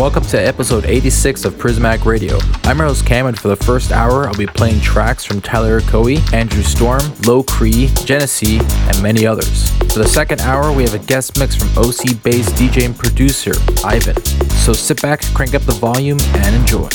Welcome to episode 86 of Prismatic Radio. I'm your host Cam, and for the first hour, I'll be playing tracks from Tyler Coey, Andrew Storm, Low Cree, GENESI, and many others. For the second hour, we have a guest mix from OC based DJ and producer Aiven. So sit back, crank up the volume, and enjoy.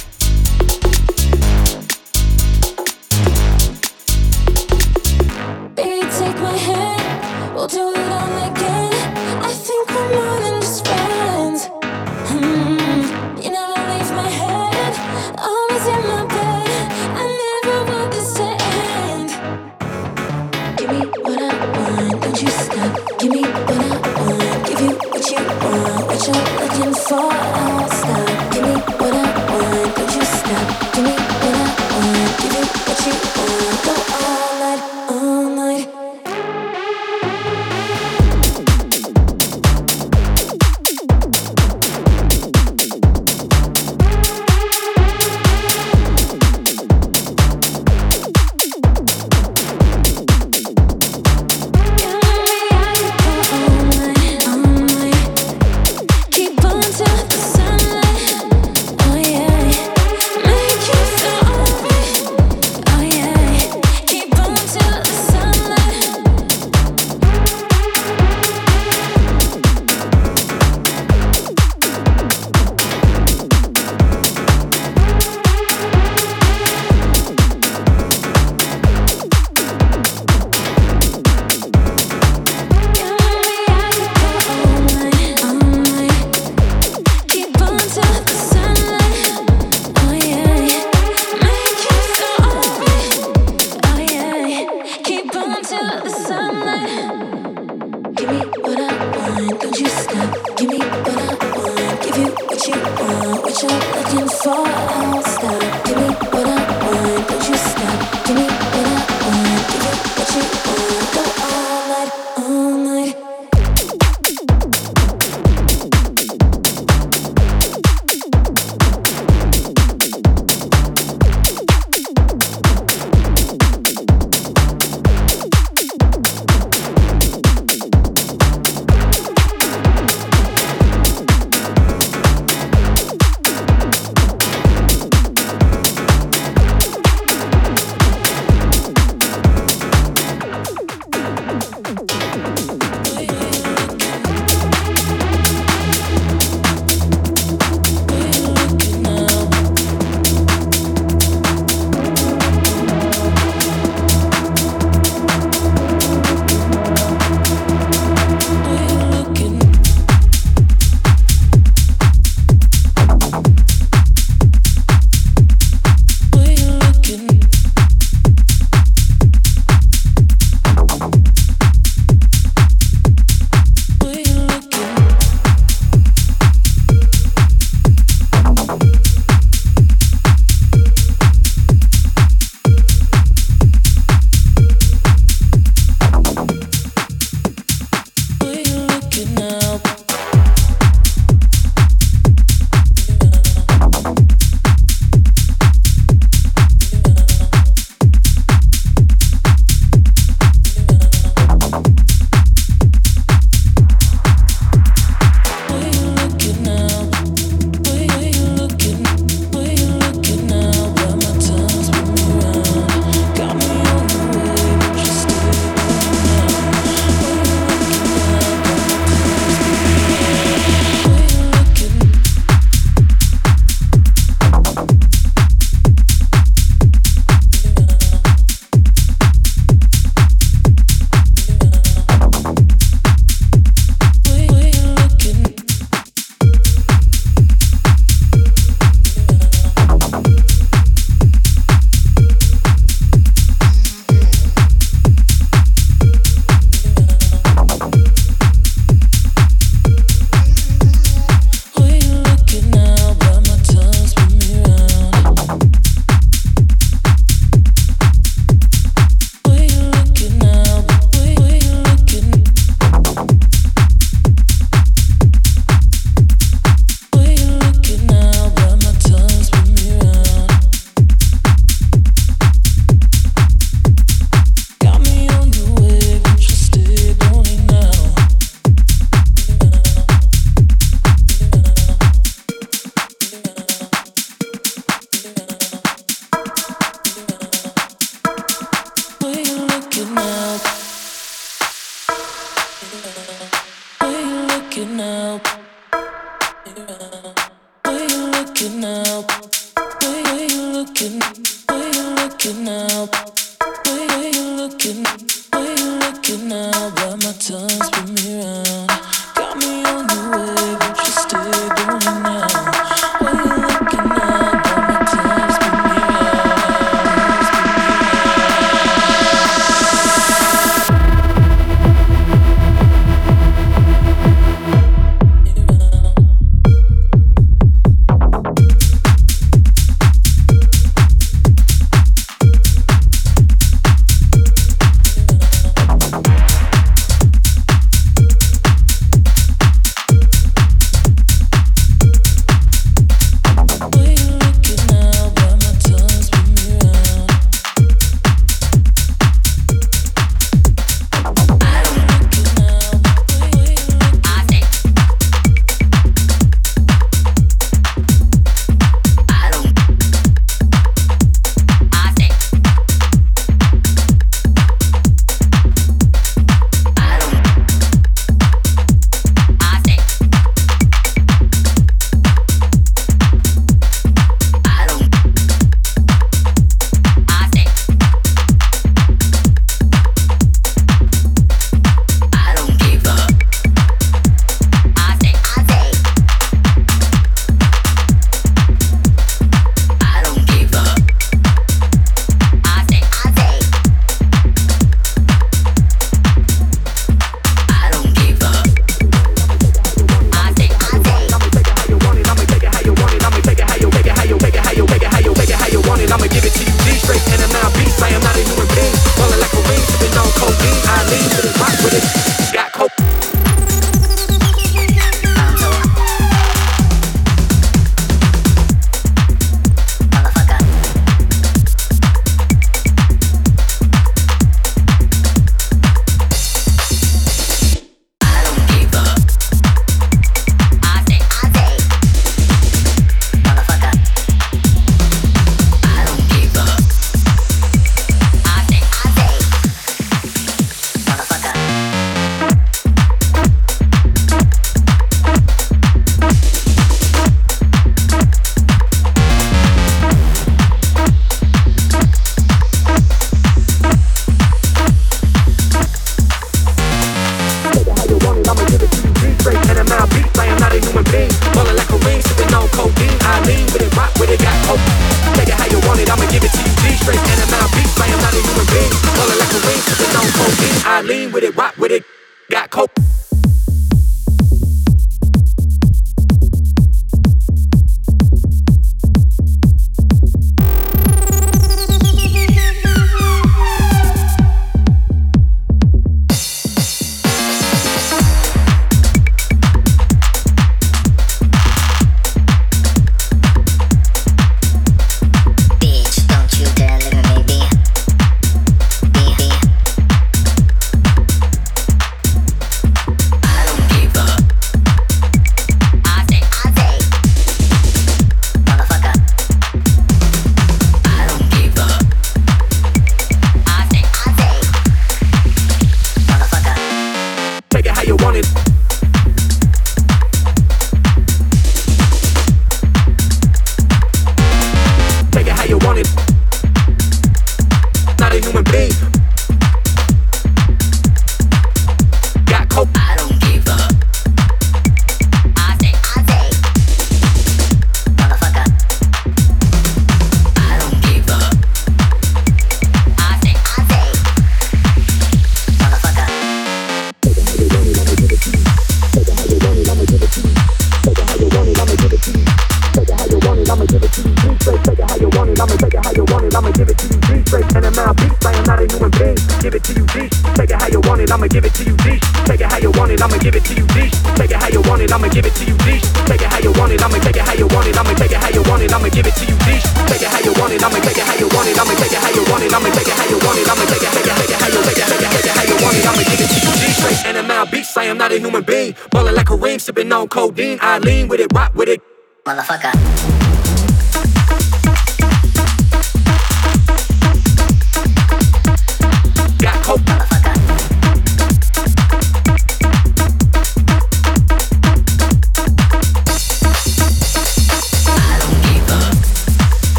straight and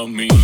Ay mami.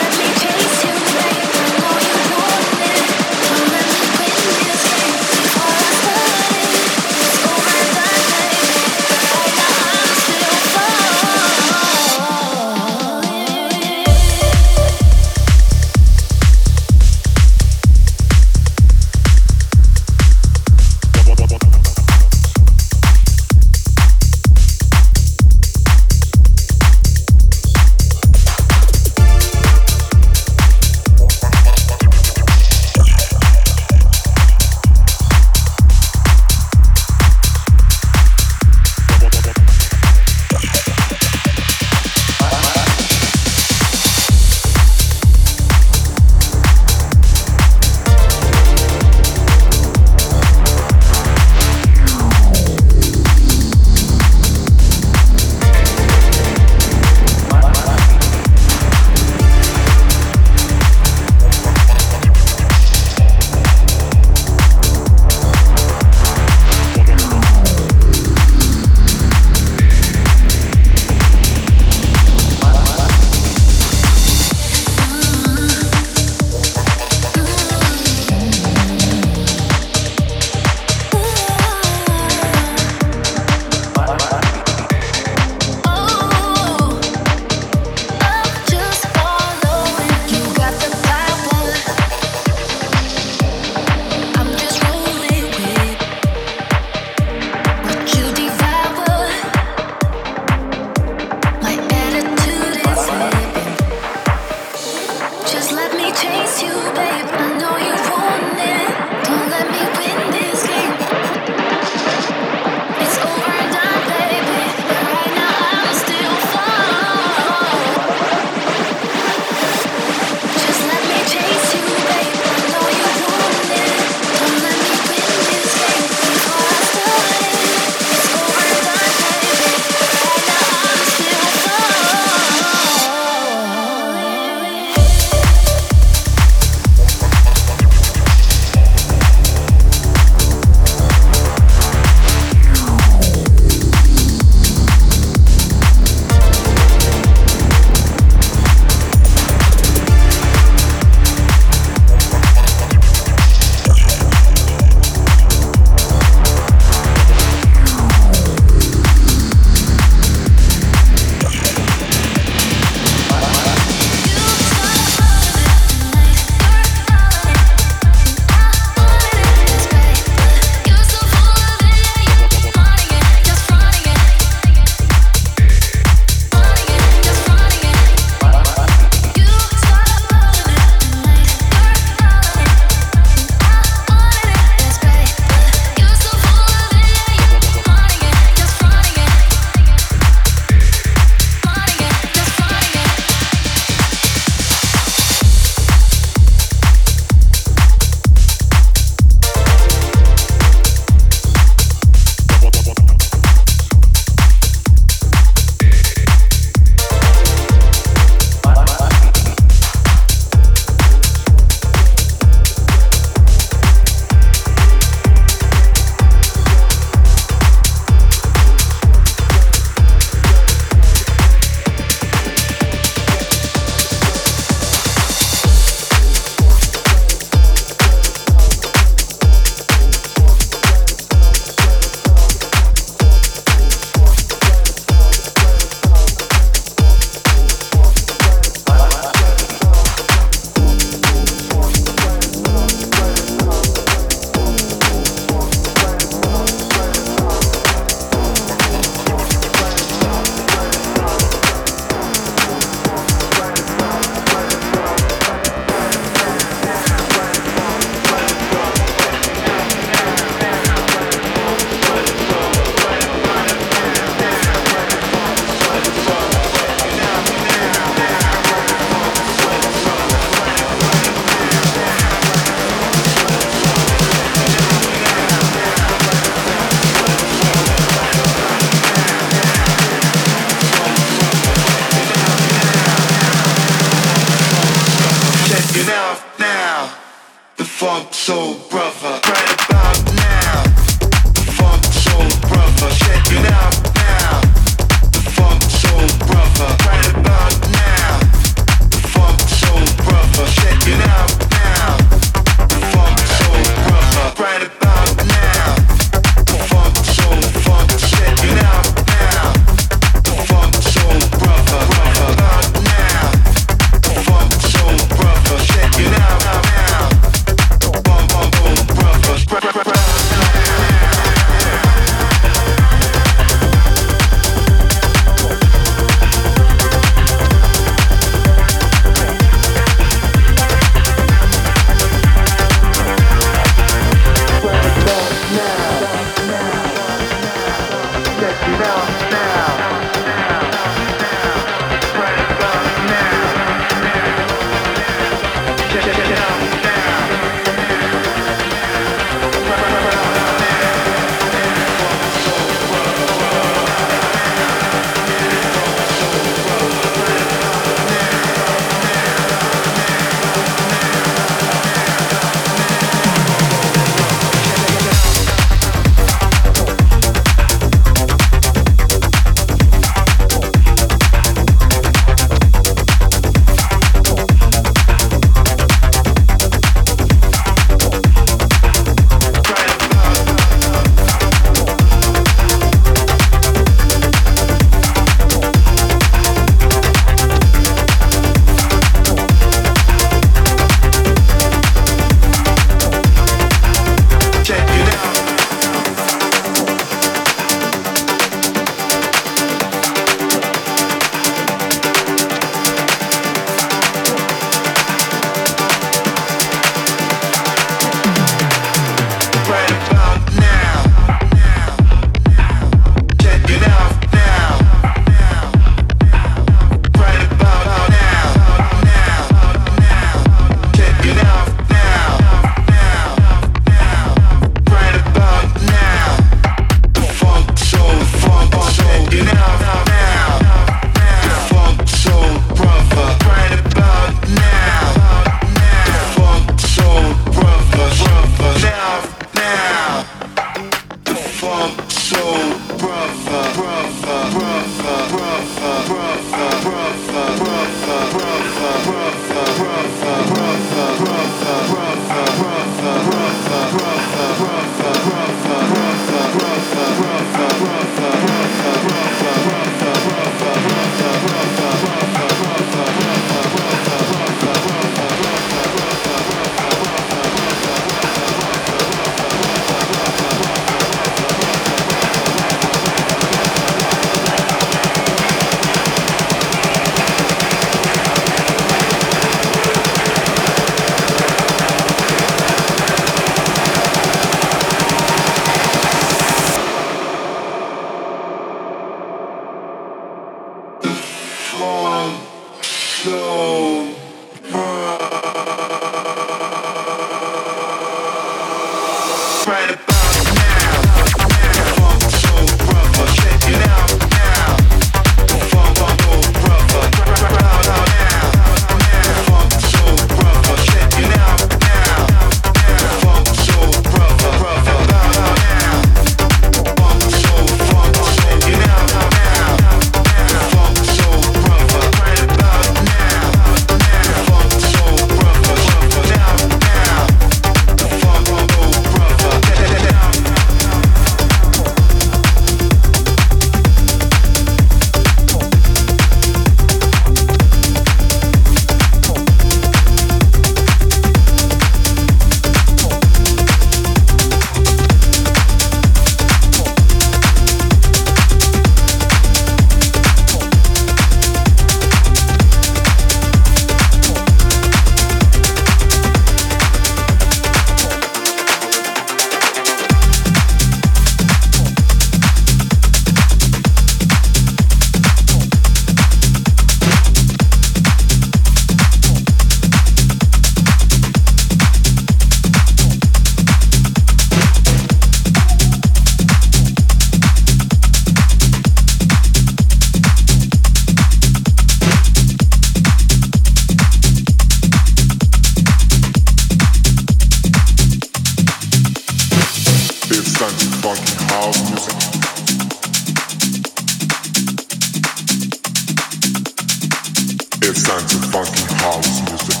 It's time to funky house music.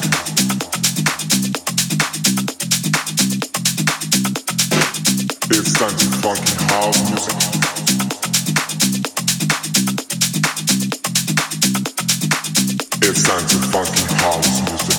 It's time to funky house music. Funky house music.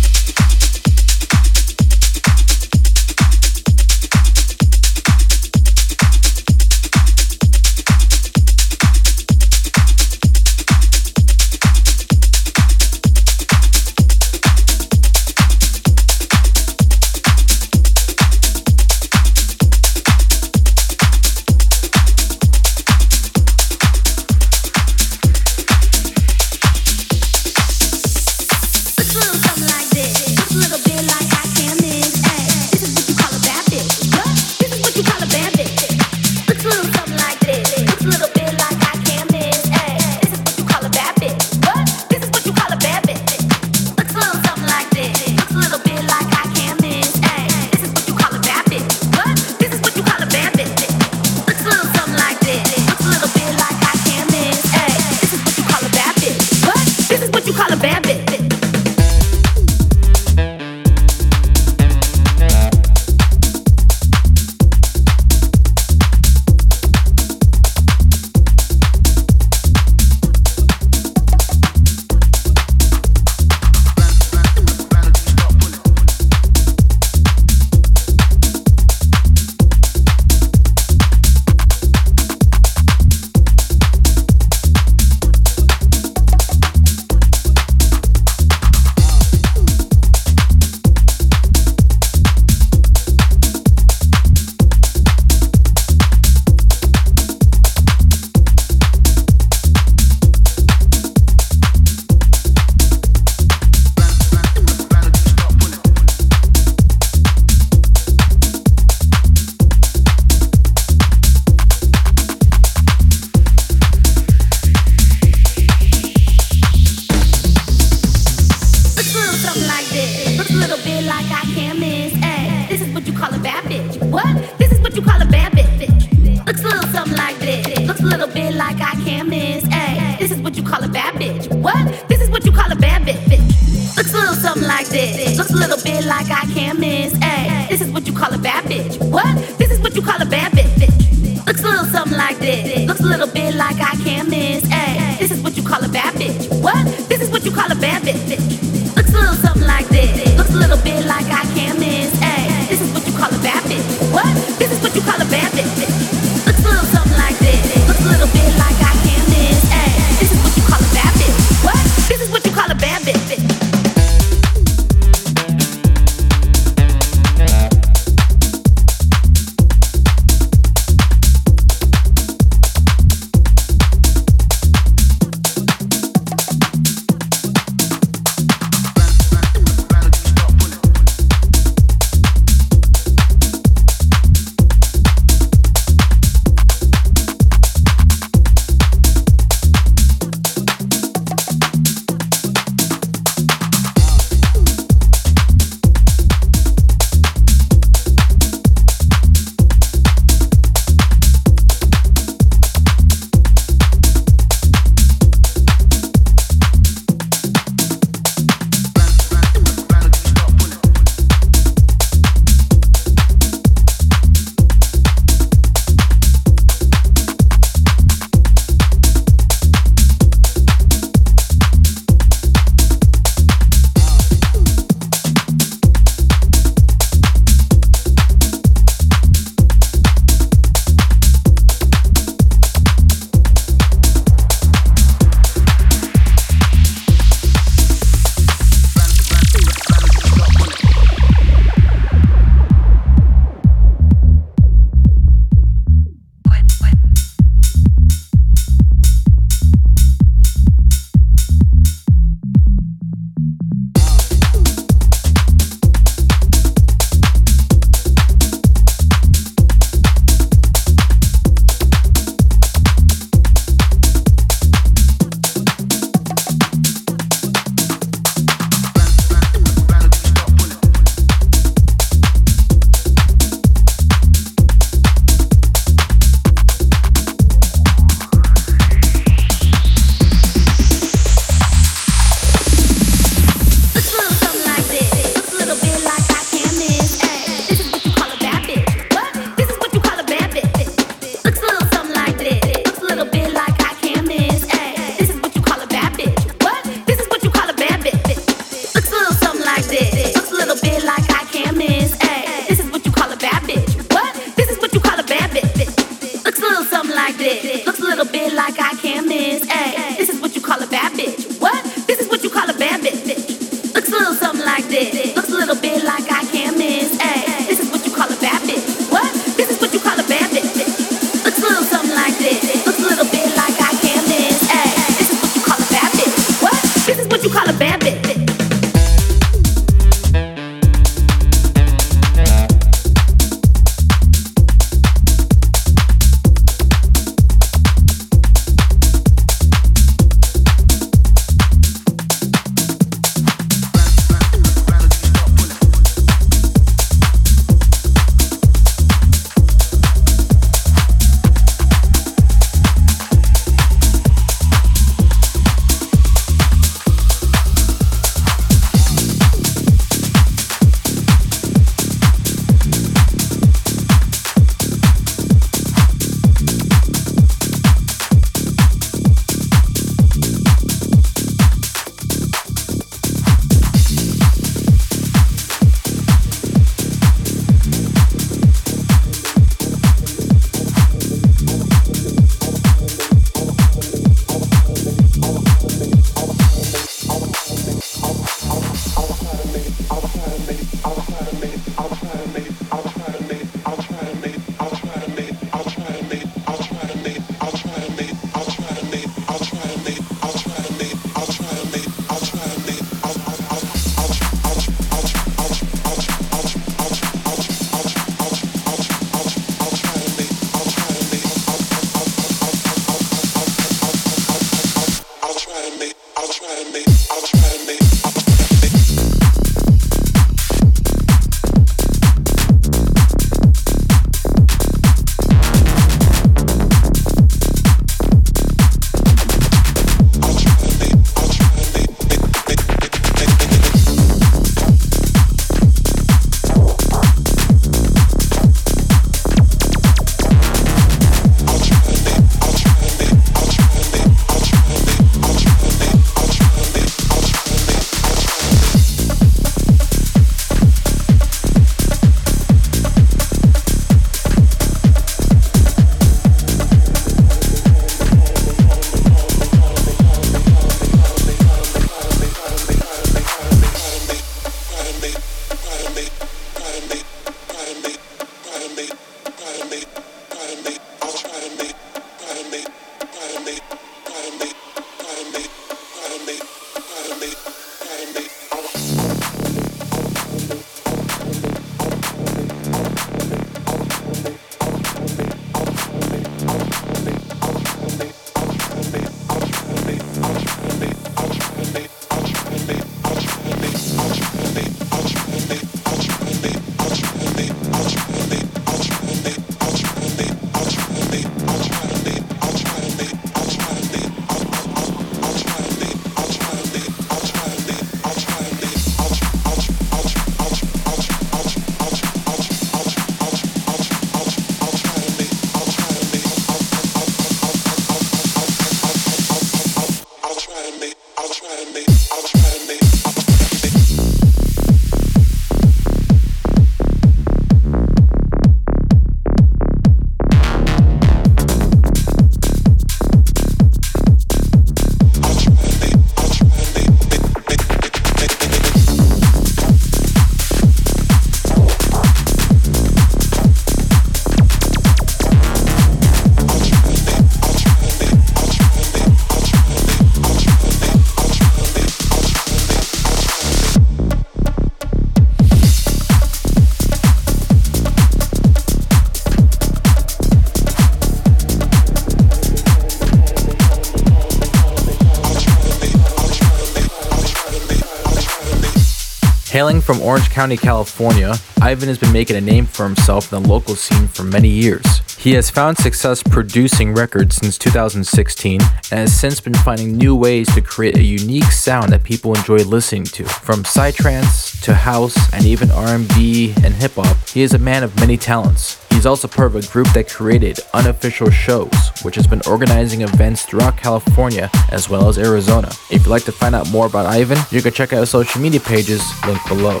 From Orange County, California, Aiven has been making a name for himself in the local scene for many years. He has found success producing records since 2016 and has since been finding new ways to create a unique sound that people enjoy listening to. From psytrance to house and even R&B and hip hop, he is a man of many talents. He's also part of a group that created Unofficial Shows, which has been organizing events throughout California as well as Arizona. If you'd like to find out more about Aiven, you can check out his social media pages linked below.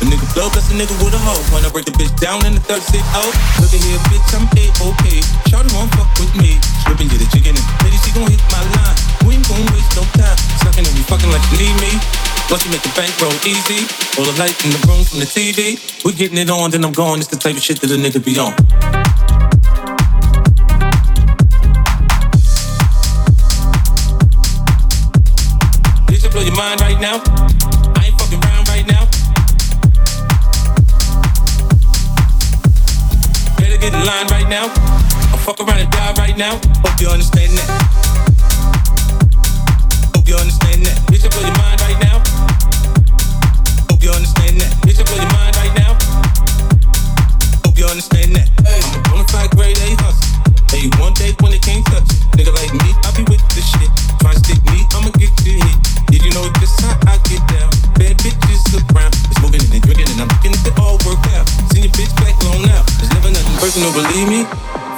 A nigga blow, that's a nigga with a hoe. When I break the bitch down in the 36 out. Look at here, bitch, I'm A-OK. Shawty won't fuck with me. Stripping you the chicken and lady, she gon' hit my line. We ain't gon' waste no time. Sucking and we fucking like you need me. Once you make the bank roll easy. All the light in the room from the TV. We getting it on, then I'm gone. It's the type of shit that a nigga be on. Blow your mind right now. Now. I'll fuck around and die right now. Hope you understand that. Hope you understand that. Bitch, I blow your mind right now. Hope you understand that. Bitch, I blow your mind right now. Hope you understand that. Hey, I'm a fide grade A hustle. Hey, one day when they can't touch it. Nigga like me, nothing personal, believe me.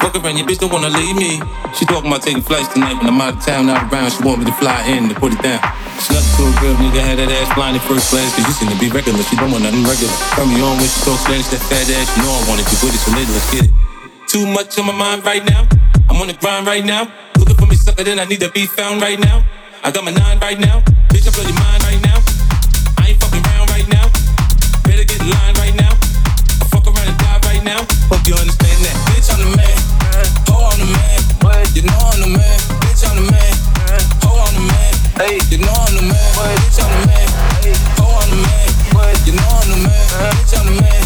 Fuck around, your bitch don't wanna leave me. She talking about taking flights tonight when I'm out of town, out around. She want me to fly in to put it down. She nothing to a girl, nigga had that ass flying in first class. Cause you seem to be regular, she don't want nothing regular. Turn me on when she talk Spanish, that fat ass. You know I wanted you with it, so later, let's get it. Too much on my mind right now. I'm on the grind right now. Looking for me sucker, then I need to be found right now. I got my nine right now. Bitch, I blow your mind right now. I ain't fucking around right now. Better get in line right now. Fuck around and die right now. Hope you Hey, you know I'm the man. Bitch, I'm the man. Ho, I'm the man. What? You know I'm the man. Bitch, I'm the man.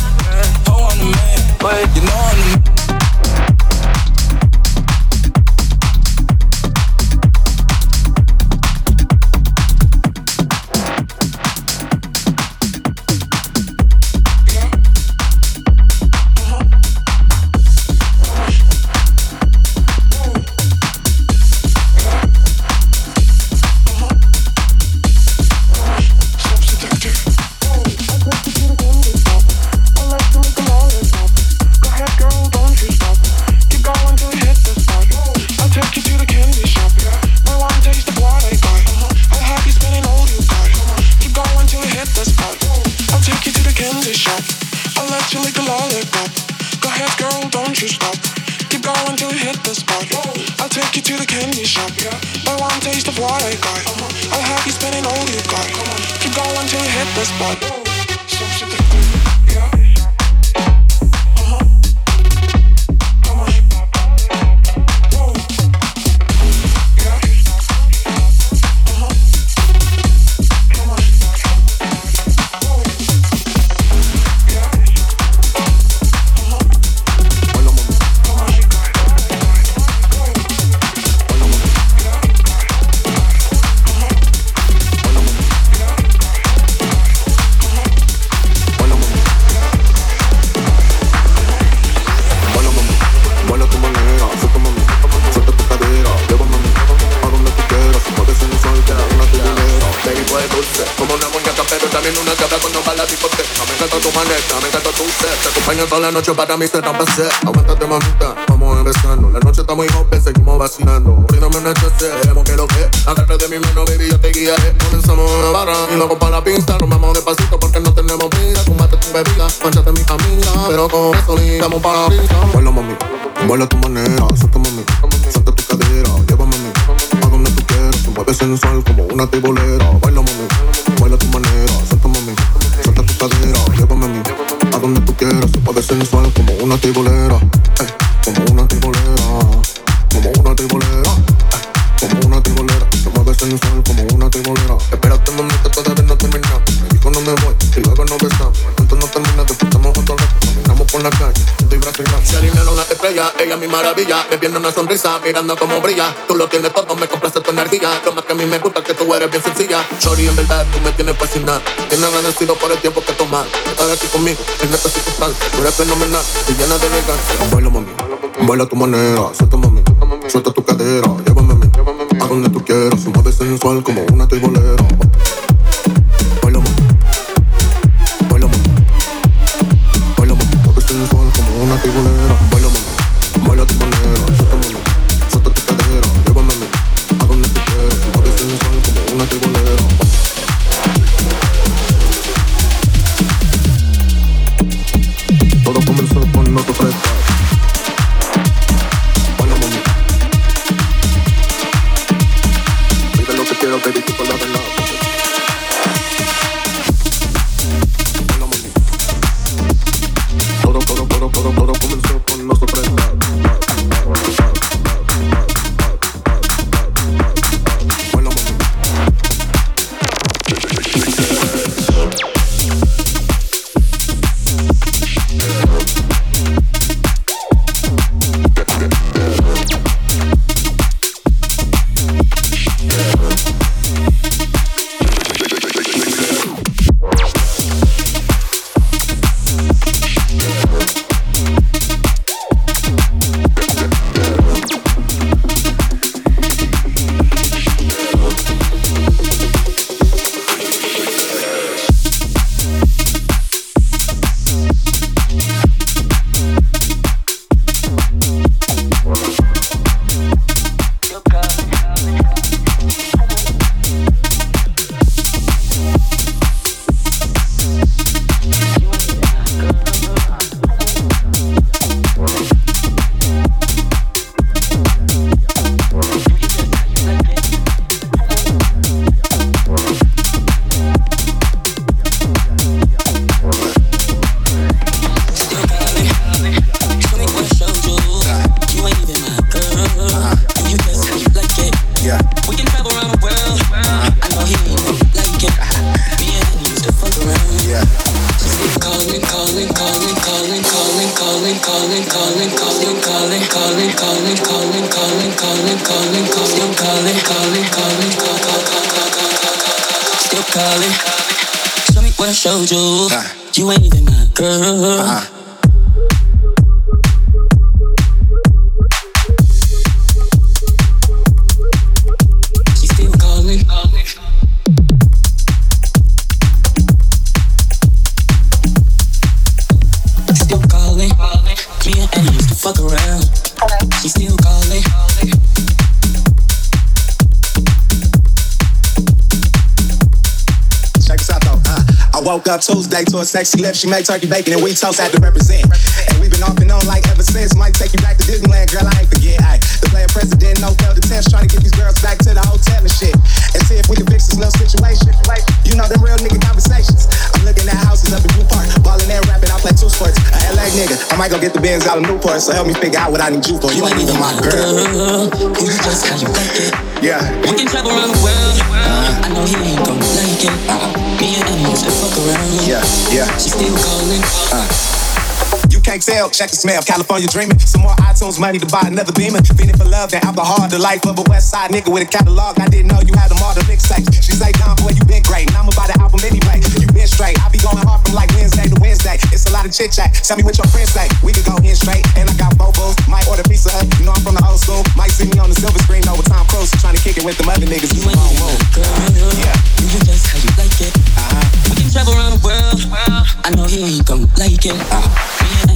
Baby, yo te guiaré. Comenzamos a barra y luego para la pista. Nos vamos despacito porque no tenemos vida. Combate, bebida, manchate mi camisa. Pero con eso ligamos para la brisa. Baila mami, baila a tu manera, suelta mami, suelta tu cadera, llévame mami, a donde tú quieras. Se mueve sensual como una tibolera. Baila mami, baila a tu manera, suelta mami, suelta tu cadera, llévame mami, a donde tú quieras. Se mueve sensual como una tibolera, eh, como una tibolera, como una tibolera. eh, Como una tibolera, se mueve sensual una tibolera. Espérate, mamita, todavía no termina. Me dijo no me voy y luego no besamos. Cuento no termina, después estamos otro rato. Caminamos por la calle, estoy vacilando. Se alinearon las estrellas, ella es mi maravilla. Me viene una sonrisa, mirando como brilla. Tú lo tienes todo, me complace tu energía. Lo más que a mí me gusta es que tú eres bien sencilla. Shorty, en verdad, tú me tienes fascinada. Tienes agradecido por el tiempo que tomas. Estar aquí conmigo, en esta circunstancia. Tú eres fenomenal y llena de elegancia. Baila, mami, a tu manera. Suelta, mami, suelta tu cadera. Llévame, donde tú quieras. Se mueve sensual como una tibolera. Woke up Tuesday to a sexy lift. She made turkey bacon and we toast had to represent. And we've been off and on like ever since. Might take you back to Disneyland, girl. I ain't forget. The player president, no failed attempts, trying to get these girls back to the hotel and shit. And see if we can fix this little situation. You know them real nigga conversations. I'm looking at houses up in Blue Park, balling and rapping. I play two sports. A LA nigga, I might go get the Benz out of Newport. So help me figure out what I need you for. You ain't even my girl. Girl, you just how you like it. Yeah. We can travel around the world. Uh-huh. I know he ain't gon' like it. Uh-huh. Me and Annie used to fuck around. Yeah, yeah. She still calling. You can't tell, check the smell, California dreaming. Some more iTunes money to buy another beamer. Feeling for love and alcohol, the hard the life of a West Side nigga with a catalog. I didn't know you had them all the mixtapes. She say, Don, boy, you been great. And I'm about the album anyway. You been straight. I be going hard from like Wednesday to Wednesday. It's a lot of chit chat. Tell me what your friends say. We can go in straight. And I got Bobos. Might order pizza hut. You know I'm from the old school. Might see me on the silver screen over Tom Cruise. Trying to kick it with them other niggas. You You ain't wrong even my girl. Yeah. You can just how you like it. Uh-huh. We can travel around the world. I know he ain't gon' like it. Uh-huh. Me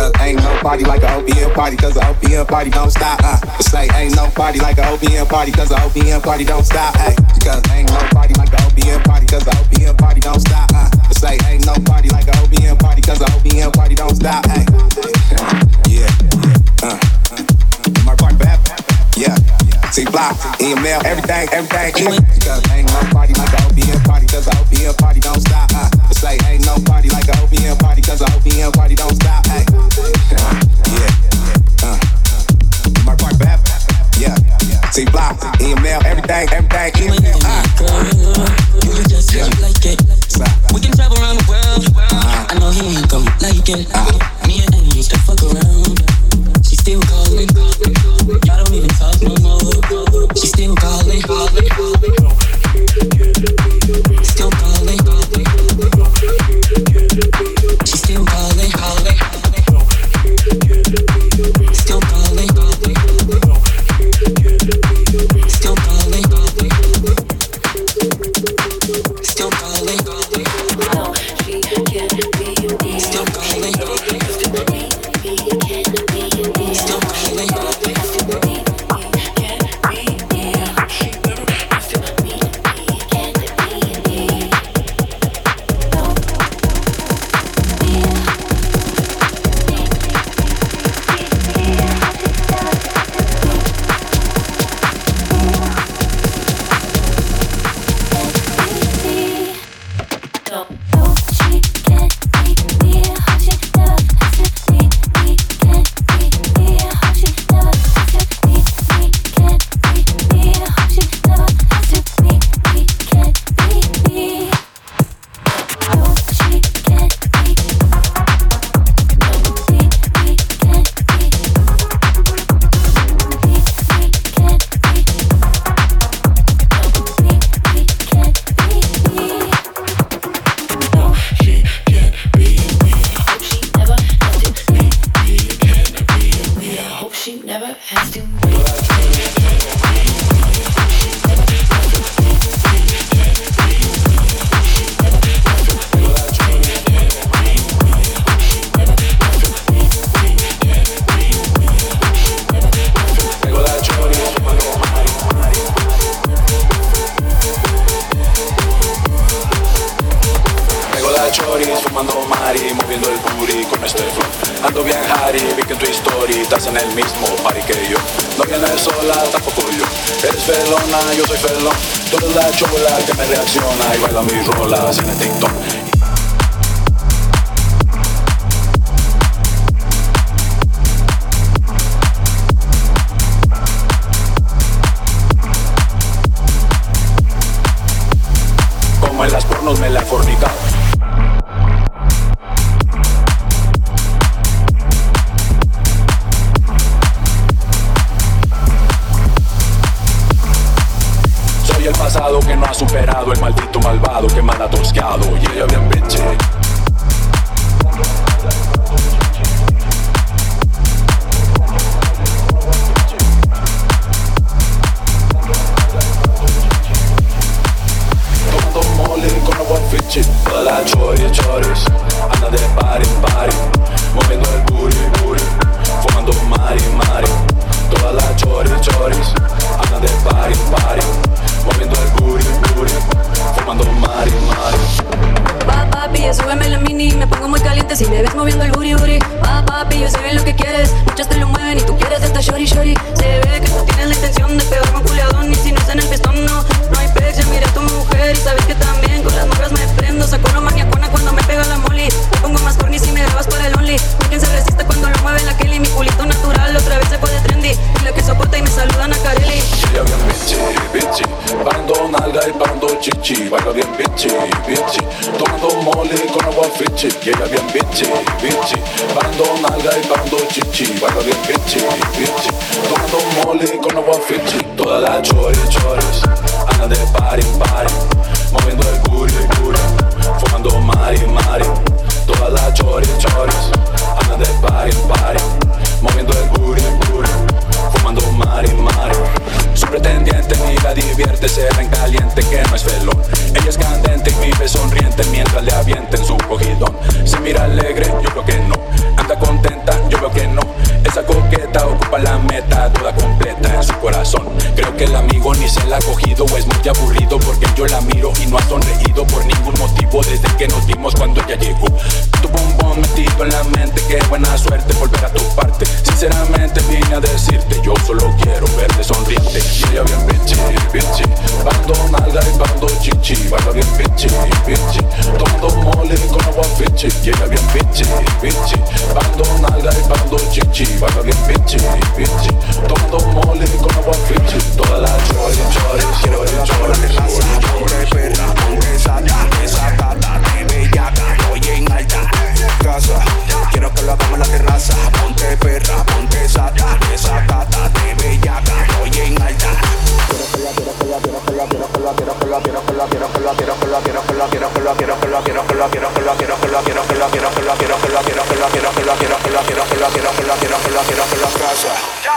Cause ain't nobody like an OPM party, cause an OPM party don't stop. Uh. It's like ain't nobody like an OPM party, cause an OPM party don't stop. Ay. Cause ain't nobody like an OPM party, cause an OPM party don't stop. Uh. It's like ain't nobody like an OPM party, cause an OPM party don't stop. Ay. yeah, yeah. Uh. Uh. uh part Park forever. Yeah. See block, email, everything, everything. Cause ain't nobody like an OPM party, cause an OPM party don't stop. Uh. It's like ain't nobody like an OPM party, cause an OPM party don't stop. Ay. yeah. Uh. My part forever. Yeah. See block, email, everything, everything. Email, uh. You just yeah. like it. We can travel around the world. Uh-huh. I know he ain't gon' like it. Uh-huh. Me and him used to fuck around. She's still calling. I don't even talk no more. She's still calling, calling.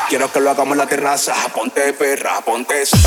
Quiero que lo hagamos en la terraza, ponte perra, ponte eso.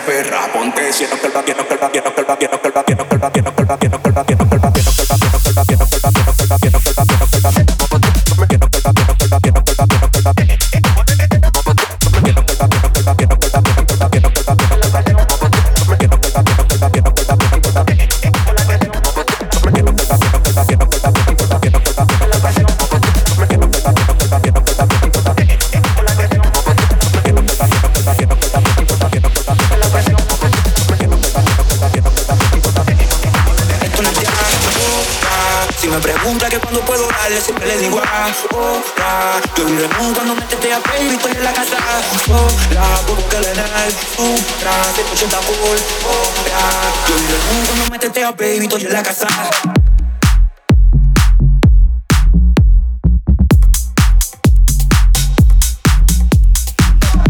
perra, ponte, siento que el va, siento que el va, siento que el que el talk about. Yeah, yeah. Still calling. What? Me still baby, estoy en la casa.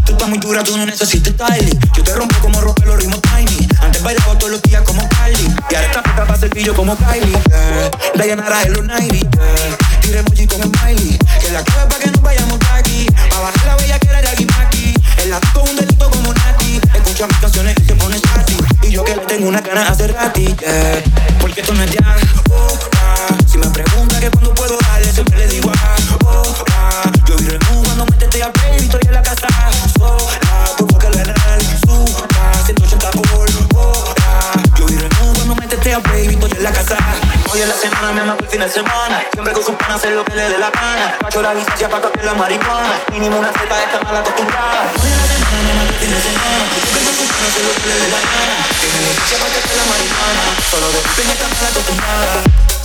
Tú estás muy dura, tú no necesitas Tylee. Yo te rompo como rompe los ritmos Tiny. Antes bailaba todos los días como Kylie. Y ahora estás puesta para pillo como Kylie. Yeah. Dayanara en los 90. Yeah. Macho la licencia para cambiar la marihuana. Mínimo una zeta está mal acostumbrada. En la semana el fin de semana. Siempre con sus panas hacer lo que dé la gana. Tiene para cambiar la marihuana. Solo de está mal acostumbrada.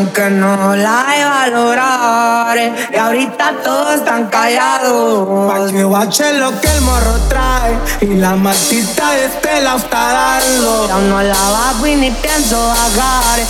aunque no la he valorado. Y ahorita todos están callados. Pa' que bache lo que el morro trae. Y la matita este la está dando. Ya no la bajo y ni pienso bajar.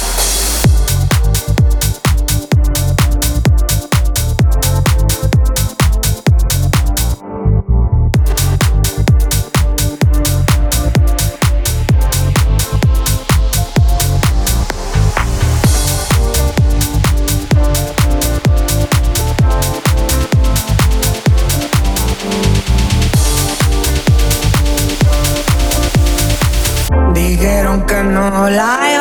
Non l'hai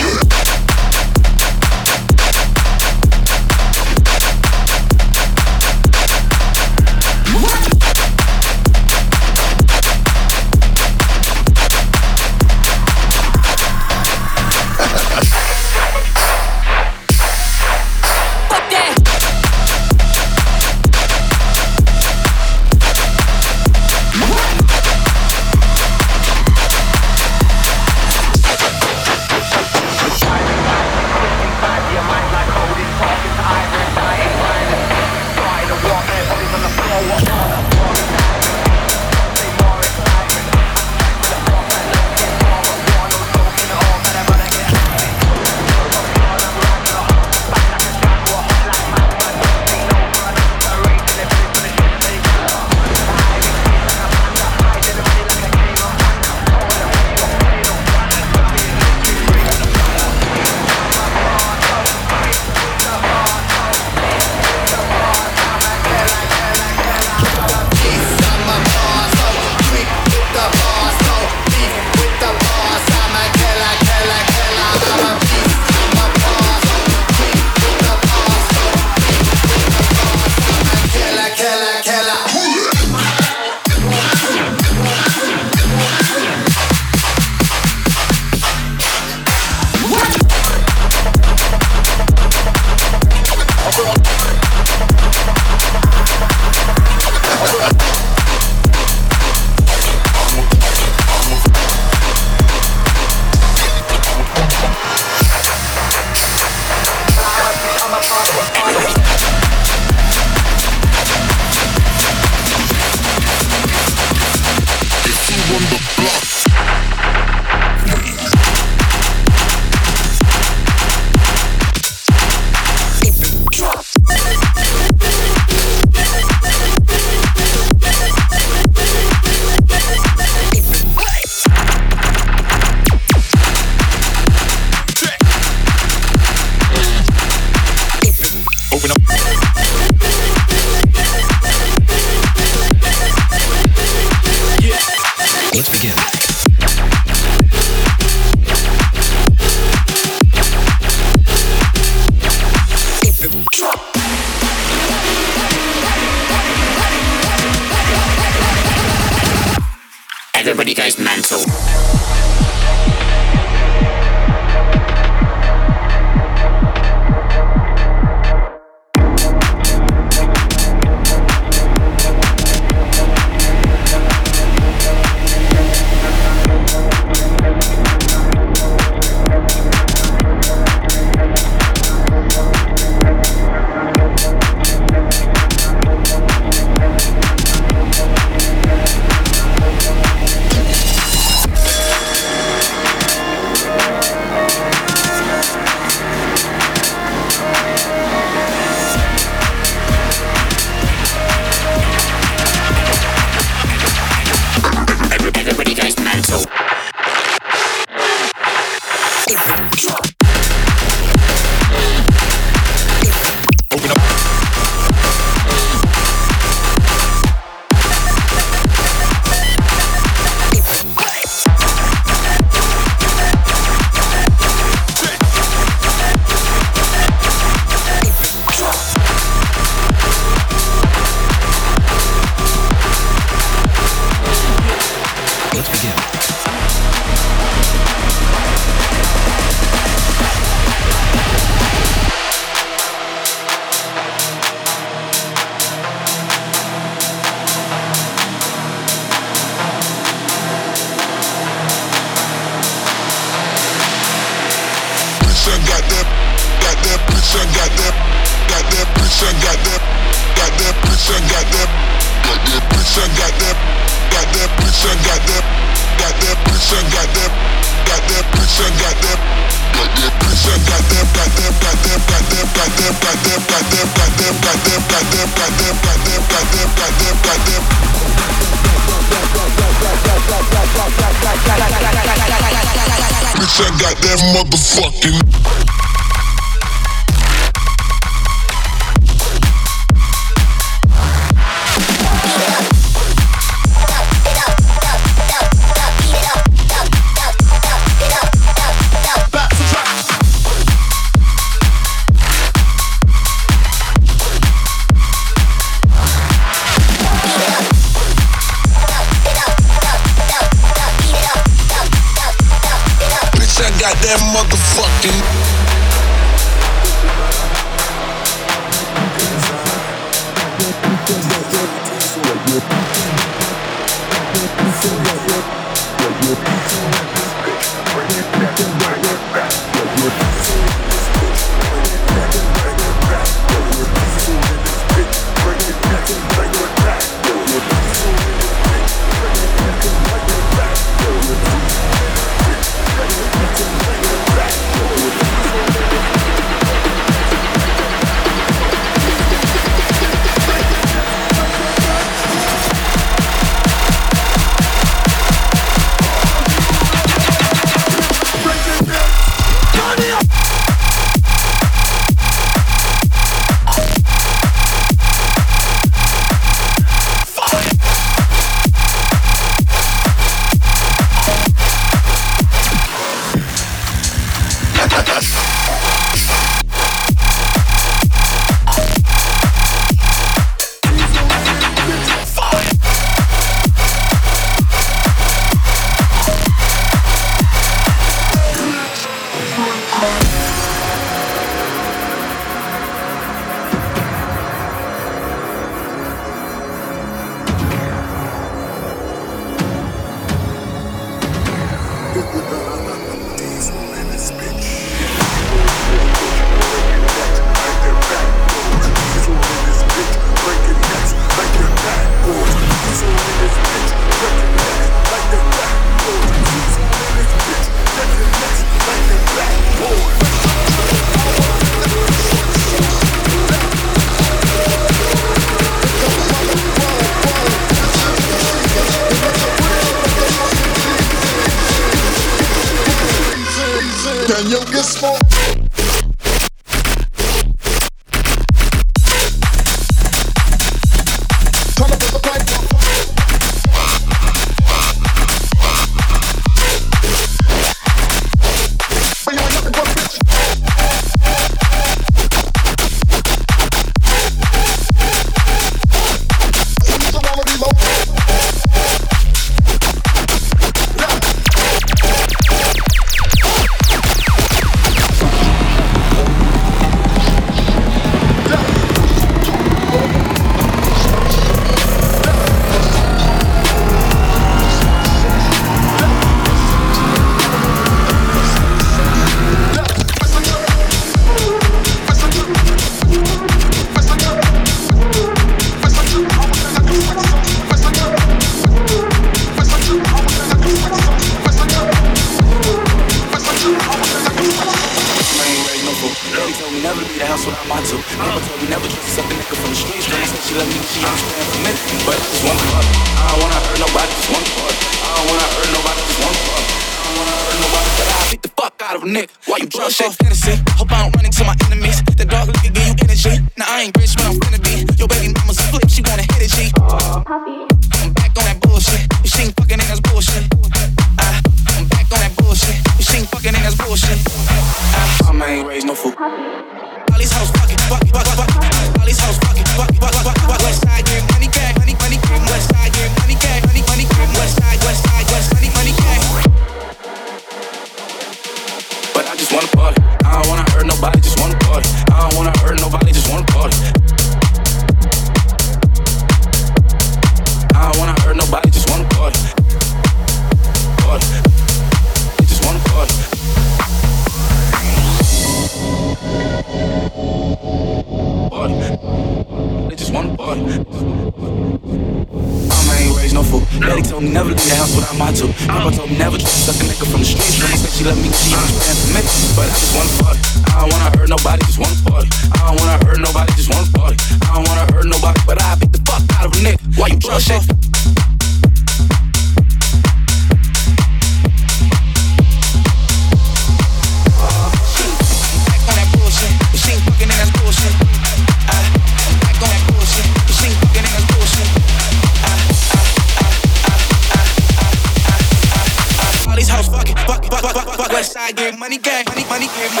gang, money,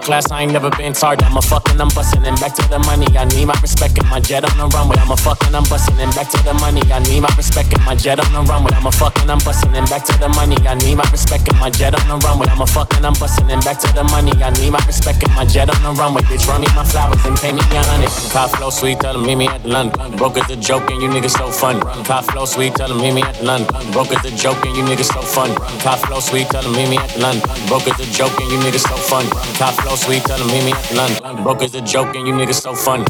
class, I ain't never been tarred. I'm a fucking, I'm busting and back to the money. I need my respect and my jet on the runway. I'm a fucking, I'm busting and back to the money. I need my respect and my jet on the runway. I'm a fucking, I'm busting and back to the money. I need my respect and my jet on the runway. I'm a fucking, I'm busting and back to the money. I need my respect and my jet on the runway. Bitch, run me my flowers and pay me a hundred. Car flow sweet, tell them meet me at the London. Broke as a joke and you niggas so funny. Car flow sweet, tell them meet me at the London. Broke as a joke and you niggas so funny. Car flow sweet, tell them meet me at the London. Broke as a joke and you niggas so funny. Car flow sweet, tell them meet me at London. Broke as a joke and you niggas so funny.